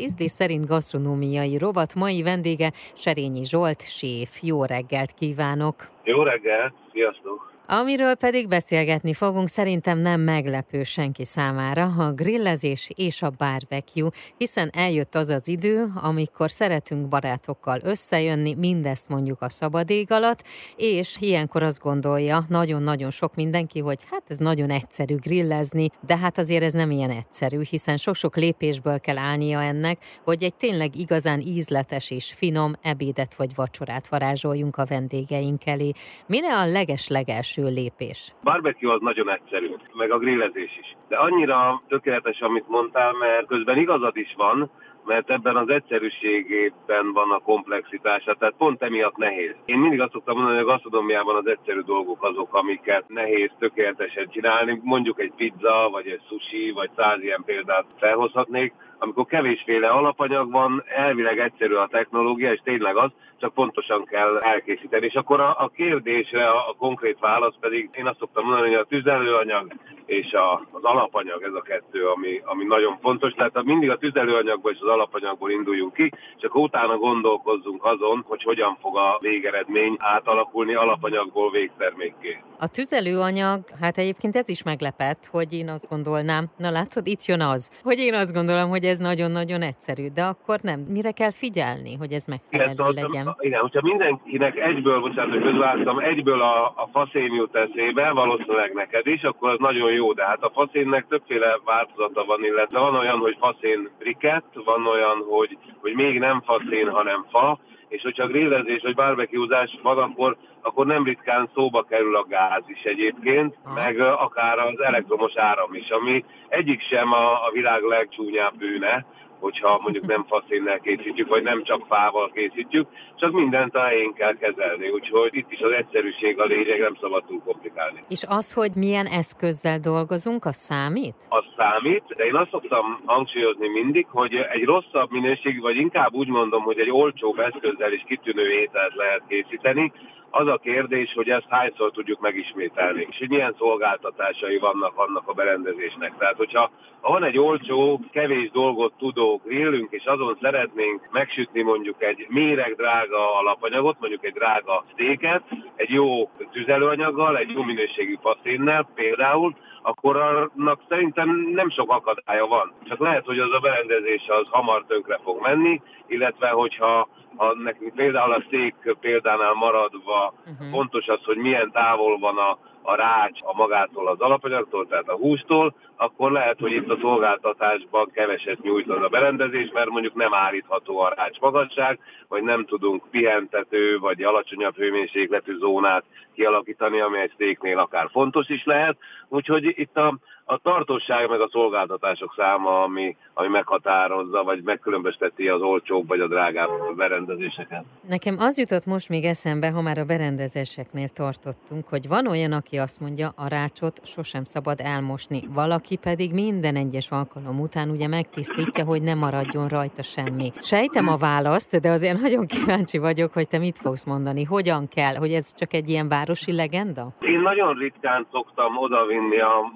Ízlés szerint gasztronómiai rovat mai vendége Serényi Zsolt, séf. Jó reggelt kívánok! Jó reggelt, sziasztok! Amiről pedig beszélgetni fogunk, szerintem nem meglepő senki számára a grillezés és a barbecue, hiszen eljött az az idő, amikor szeretünk barátokkal összejönni, mindezt mondjuk a szabadég alatt, és ilyenkor azt gondolja nagyon-nagyon sok mindenki, hogy hát ez nagyon egyszerű grillezni, de hát azért ez nem ilyen egyszerű, hiszen sok-sok lépésből kell állnia ennek, hogy egy tényleg igazán ízletes és finom ebédet vagy vacsorát varázsoljunk a vendégeink elé. Mire a leges-leges első lépés? Barbecue az nagyon egyszerű, meg a grillezés is. De annyira tökéletes, amit mondtál, mert közben igazad is van, mert ebben az egyszerűségében van a komplexitása, tehát pont emiatt nehéz. Én mindig azt szoktam mondani, hogy a gasztronómiában az egyszerű dolgok azok, amiket nehéz tökéletesen csinálni. Mondjuk egy pizza, vagy egy sushi, vagy száz ilyen példát felhozhatnék, amikor kevésféle alapanyag van, elvileg egyszerű a technológia, és tényleg az, csak pontosan kell elkészíteni. És akkor a, a kérdésre a, a konkrét válasz pedig én azt szoktam mondani, hogy a tüzelőanyag és a, az alapanyag ez a kettő, ami, ami nagyon fontos. Tehát mindig a tüzelőanyagból és az alapanyagból induljunk ki, és akkor utána gondolkozzunk azon, hogy hogyan fog a végeredmény átalakulni alapanyagból végtermékké. A tüzelőanyag, hát egyébként ez is meglepett, hogy én azt gondolnám, na látod, itt jön az, hogy én azt gondolom, hogy ez nagyon-nagyon egyszerű, de akkor nem. Mire kell figyelni, hogy ez megfelelő igen, legyen? Igen, hogyha mindenkinek egyből, bocsánat, hogy közváltam, egyből a, a faszén jut eszébe, valószínűleg neked is, akkor az nagyon jó, de hát a faszénnek többféle változata van, illetve van olyan, hogy faszén briket, van olyan, hogy, hogy még nem faszén, hanem fa, és hogyha grillezés vagy barbecuezás van, akkor, akkor nem ritkán szóba kerül a gáz is egyébként, Aha. meg akár az elektromos áram is, ami egyik sem a, a világ legcsúnyább bűne, hogyha mondjuk nem faszénnel készítjük, vagy nem csak fával készítjük, csak mindent a helyén kell kezelni. Úgyhogy itt is az egyszerűség a lényeg, nem szabad túl komplikálni. És az, hogy milyen eszközzel dolgozunk, az számít? Az számít, de én azt szoktam hangsúlyozni mindig, hogy egy rosszabb minőségű, vagy inkább úgy mondom, hogy egy olcsóbb eszközzel is kitűnő ételt lehet készíteni, az a kérdés, hogy ezt hányszor tudjuk megismételni, és hogy milyen szolgáltatásai vannak annak a berendezésnek. Tehát, hogyha van egy olcsó, kevés dolgot tudó grillünk, és azon szeretnénk megsütni mondjuk egy méreg drága alapanyagot, mondjuk egy drága sztéket, egy jó tüzelőanyaggal, egy jó minőségű faszénnel például, akkor annak szerintem nem sok akadálya van. Csak lehet, hogy az a berendezés az hamar tönkre fog menni, illetve hogyha ha nekünk például a szék példánál maradva uh-huh. fontos az, hogy milyen távol van a, a rács a magától az alapanyagtól, tehát a hústól, akkor lehet, hogy itt a szolgáltatásban keveset nyújt az a berendezés, mert mondjuk nem állítható a rács magasság, vagy nem tudunk pihentető vagy alacsonyabb hőmérsékletű zónát kialakítani, ami egy széknél akár fontos is lehet. Úgyhogy itt a, a tartóság meg a szolgáltatások száma, ami, ami meghatározza, vagy megkülönbözteti az olcsóbb vagy a drágább berendezéseket. Nekem az jutott most még eszembe, ha már a berendezéseknél tartottunk, hogy van olyan, aki azt mondja, a rácsot sosem szabad elmosni. Valaki pedig minden egyes alkalom után ugye megtisztítja, hogy ne maradjon rajta semmi. Sejtem a választ, de azért nagyon kíváncsi vagyok, hogy te mit fogsz mondani. Hogyan kell, hogy ez csak egy ilyen városi legenda? Én nagyon ritkán szoktam odavinni a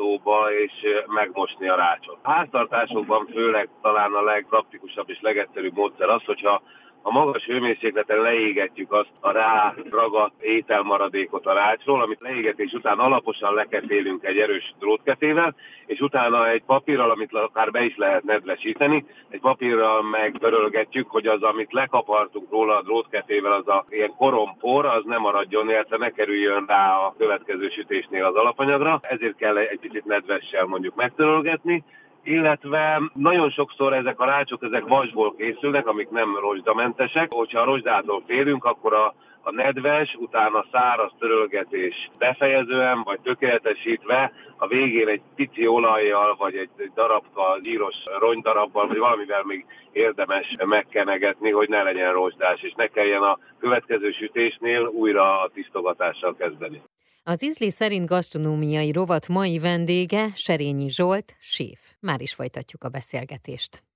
mosogatóba és megmosni a rácsot. Háztartásokban főleg talán a legpraktikusabb és legegyszerűbb módszer az, hogyha a magas hőmérsékleten leégetjük azt a rá ragadt ételmaradékot a rácsról, amit leégetés után alaposan leketélünk egy erős drótketével, és utána egy papírral, amit akár be is lehet nedvesíteni, egy papírral megtörölgetjük, hogy az, amit lekapartunk róla a drótketével, az a ilyen korompor, az nem maradjon, illetve ne kerüljön rá a következő sütésnél az alapanyagra. Ezért kell egy picit nedvessel mondjuk megtörölgetni, illetve nagyon sokszor ezek a rácsok, ezek vasból készülnek, amik nem rozsdamentesek. Hogyha a rozsdától félünk, akkor a a nedves, utána száraz törölgetés befejezően, vagy tökéletesítve, a végén egy pici olajjal, vagy egy, egy darabka zsíros ronydarabbal, vagy valamivel még érdemes megkenegetni, hogy ne legyen rozsdás, és ne kelljen a következő sütésnél újra a tisztogatással kezdeni. Az ízli szerint gasztronómiai rovat mai vendége Serényi Zsolt, séf. Már is folytatjuk a beszélgetést.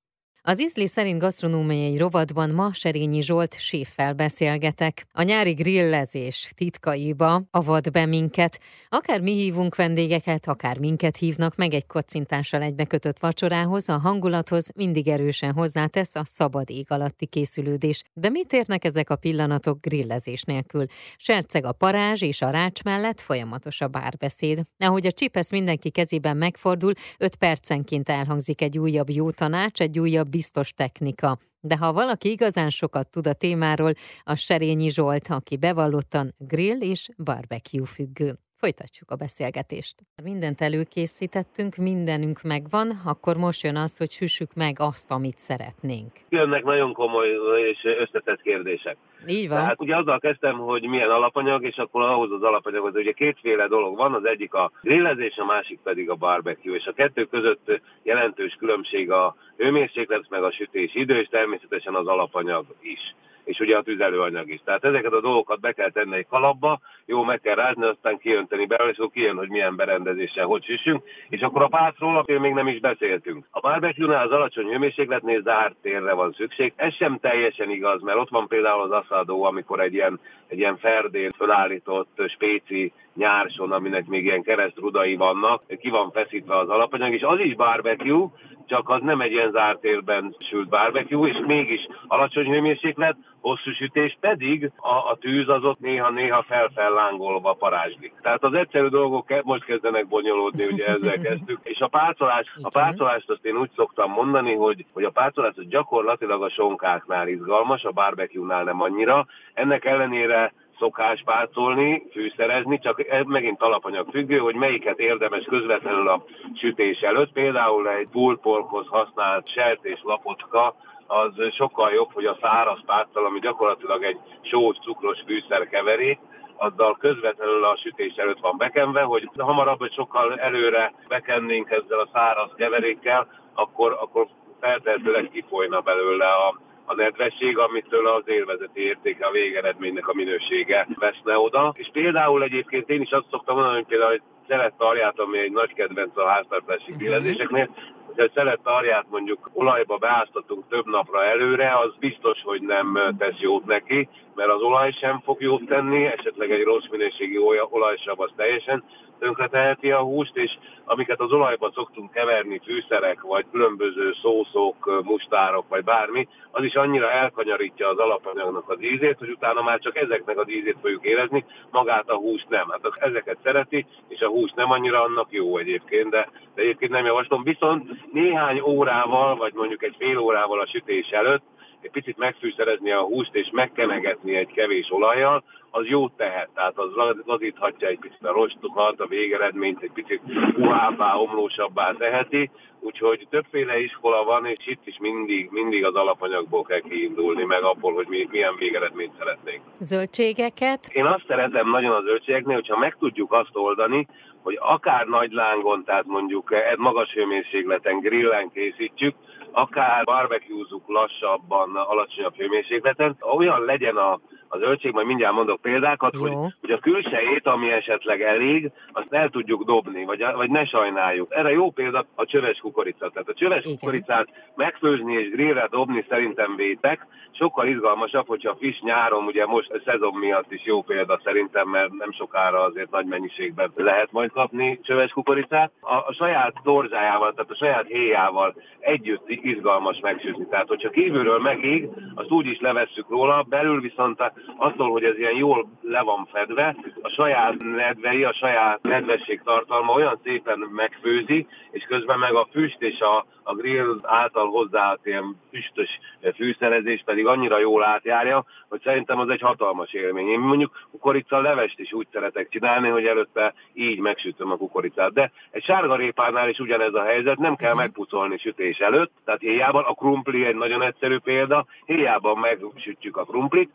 Az Izli szerint gasztronómiai rovatban ma Serényi Zsolt séffel beszélgetek. A nyári grillezés titkaiba avat be minket. Akár mi hívunk vendégeket, akár minket hívnak meg egy kocintással egybekötött vacsorához, a hangulathoz mindig erősen hozzátesz a szabad ég alatti készülődés. De mit érnek ezek a pillanatok grillezés nélkül? Serceg a parázs és a rács mellett folyamatos a bárbeszéd. Ahogy a csipesz mindenki kezében megfordul, öt percenként elhangzik egy újabb jó tanács, egy újabb biztos technika. De ha valaki igazán sokat tud a témáról, a Serényi Zsolt, aki bevallottan grill és barbecue függő. Folytatjuk a beszélgetést. Mindent előkészítettünk, mindenünk megvan, akkor most jön az, hogy süssük meg azt, amit szeretnénk. Jönnek nagyon komoly és összetett kérdések. Így van. Tehát ugye azzal kezdtem, hogy milyen alapanyag, és akkor ahhoz az alapanyaghoz ugye kétféle dolog van, az egyik a grillezés, a másik pedig a barbecue, és a kettő között jelentős különbség a hőmérséklet, meg a sütés idő, és természetesen az alapanyag is és ugye a tüzelőanyag is. Tehát ezeket a dolgokat be kell tenni egy kalapba, jó, meg kell rázni, aztán kiönteni belőle, és akkor kijön, hogy milyen berendezéssel hogy süssünk, és akkor a pácról, amiről még nem is beszéltünk. A barbecue-nál az alacsony hőmérsékletnél zárt térre van szükség. Ez sem teljesen igaz, mert ott van például az aszadó, amikor egy ilyen, egy ilyen ferdén fölállított spéci nyárson, aminek még ilyen keresztrudai vannak, ki van feszítve az alapanyag, és az is barbecue, csak az nem egy ilyen zárt térben sült barbecue, és mégis alacsony hőmérséklet, hosszú sütés, pedig a, a tűz az ott néha-néha felfellángolva parázslik. Tehát az egyszerű dolgok most kezdenek bonyolódni, ugye ezzel kezdtük. És a pácolás, a pácolást azt én úgy szoktam mondani, hogy, hogy a pácolás az gyakorlatilag a sonkáknál izgalmas, a barbecue-nál nem annyira. Ennek ellenére szokás pácolni, fűszerezni, csak ez megint alapanyag függő, hogy melyiket érdemes közvetlenül a sütés előtt. Például egy pulporkhoz használt sertés lapotka, az sokkal jobb, hogy a száraz páccal, ami gyakorlatilag egy sós, cukros fűszerkeverék, azzal közvetlenül a sütés előtt van bekenve, hogy hamarabb, hogy sokkal előre bekennénk ezzel a száraz keverékkel, akkor, akkor feltehetőleg kifolyna belőle a, a nedvesség, amitől az élvezeti értéke, a végeredménynek a minősége veszne oda. És például egyébként én is azt szoktam mondani, hogy például egy szelet tarját, ami egy nagy kedvenc a háztartási grillezéseknél, ha szelet tarját mondjuk olajba beáztatunk több napra előre, az biztos, hogy nem tesz jót neki, mert az olaj sem fog jót tenni, esetleg egy rossz minőségi olajsav az teljesen tönkreteheti a húst, és amiket az olajba szoktunk keverni, fűszerek, vagy különböző szószok, mustárok, vagy bármi, az is annyira elkanyarítja az alapanyagnak az ízét, hogy utána már csak ezeknek az ízét fogjuk érezni, magát a húst nem. Hát ezeket szereti, és a hús nem annyira annak jó egyébként, de, de egyébként nem javaslom. Viszont néhány órával, vagy mondjuk egy fél órával a sütés előtt egy picit megfűszerezni a húst és megkenegetni egy kevés olajjal, az jót tehet. Tehát az lazíthatja egy picit a rostokat, a végeredményt egy picit puhábbá, omlósabbá teheti. Úgyhogy többféle iskola van, és itt is mindig, mindig az alapanyagból kell kiindulni, meg abból, hogy mi, milyen végeredményt szeretnénk. Zöldségeket? Én azt szeretem nagyon a zöldségeknél, hogyha meg tudjuk azt oldani, hogy akár nagy lángon, tehát mondjuk egy magas hőmérsékleten grillen készítjük, akár barbecue lassabban, alacsonyabb hőmérsékleten, olyan legyen a, a zöldség, majd mindjárt mondok példákat, hogy, hogy a külsejét, ami esetleg elég, azt el tudjuk dobni, vagy, vagy ne sajnáljuk. Erre jó példa a csöves kukorica. Tehát a csöves Igen. kukoricát megfőzni és grillre dobni szerintem vétek, sokkal izgalmasabb, hogyha a fish nyáron, ugye most a szezon miatt is jó példa szerintem, mert nem sokára azért nagy mennyiségben lehet majd kapni csöves kukoricát. A, a saját torzsájával, tehát a saját héjával együtt izgalmas megsütni. Tehát, hogyha kívülről megég, azt úgy is levesszük róla, belül viszont attól, hogy ez ilyen jól le van fedve, a saját nedvei, a saját nedvesség tartalma olyan szépen megfőzi, és közben meg a füst és a, a grill által hozzáállt ilyen füstös fűszerezés pedig annyira jól átjárja, hogy szerintem az egy hatalmas élmény. Én mondjuk kukorica levest is úgy szeretek csinálni, hogy előtte így megsütöm a kukoricát. De egy sárgarépánál is ugyanez a helyzet, nem kell megpucolni sütés előtt, tehát héjában a krumpli egy nagyon egyszerű példa, héjában megsütjük a krumplit,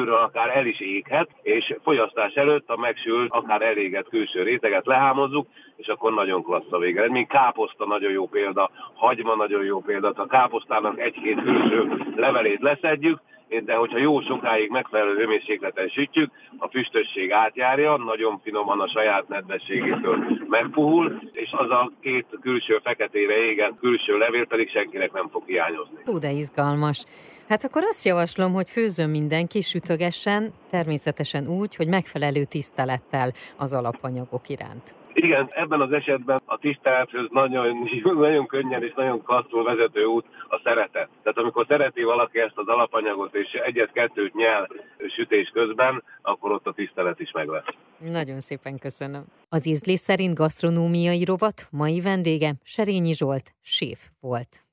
kívülről akár el is éghet, és fogyasztás előtt a megsült, akár elégett külső réteget lehámozzuk, és akkor nagyon klassz a végeredmény. Káposzta nagyon jó példa, hagyma nagyon jó példa. A káposztának egy-két külső levelét leszedjük, de hogyha jó sokáig megfelelő hőmérsékleten sütjük, a füstösség átjárja, nagyon finoman a saját nedvességétől megpuhul, és az a két külső feketére éget külső levél pedig senkinek nem fog hiányozni. Hú, de izgalmas. Hát akkor azt javaslom, hogy főzön mindenki, sütögessen, természetesen úgy, hogy megfelelő tisztelettel az alapanyagok iránt. Igen, ebben az esetben a tisztelethöz nagyon, nagyon könnyen és nagyon klasszul vezető út a szeretet. Tehát amikor szereti valaki ezt az alapanyagot és egyet-kettőt nyel sütés közben, akkor ott a tisztelet is meg lesz. Nagyon szépen köszönöm. Az ízlés szerint gasztronómiai rovat mai vendége Serényi Zsolt, séf volt.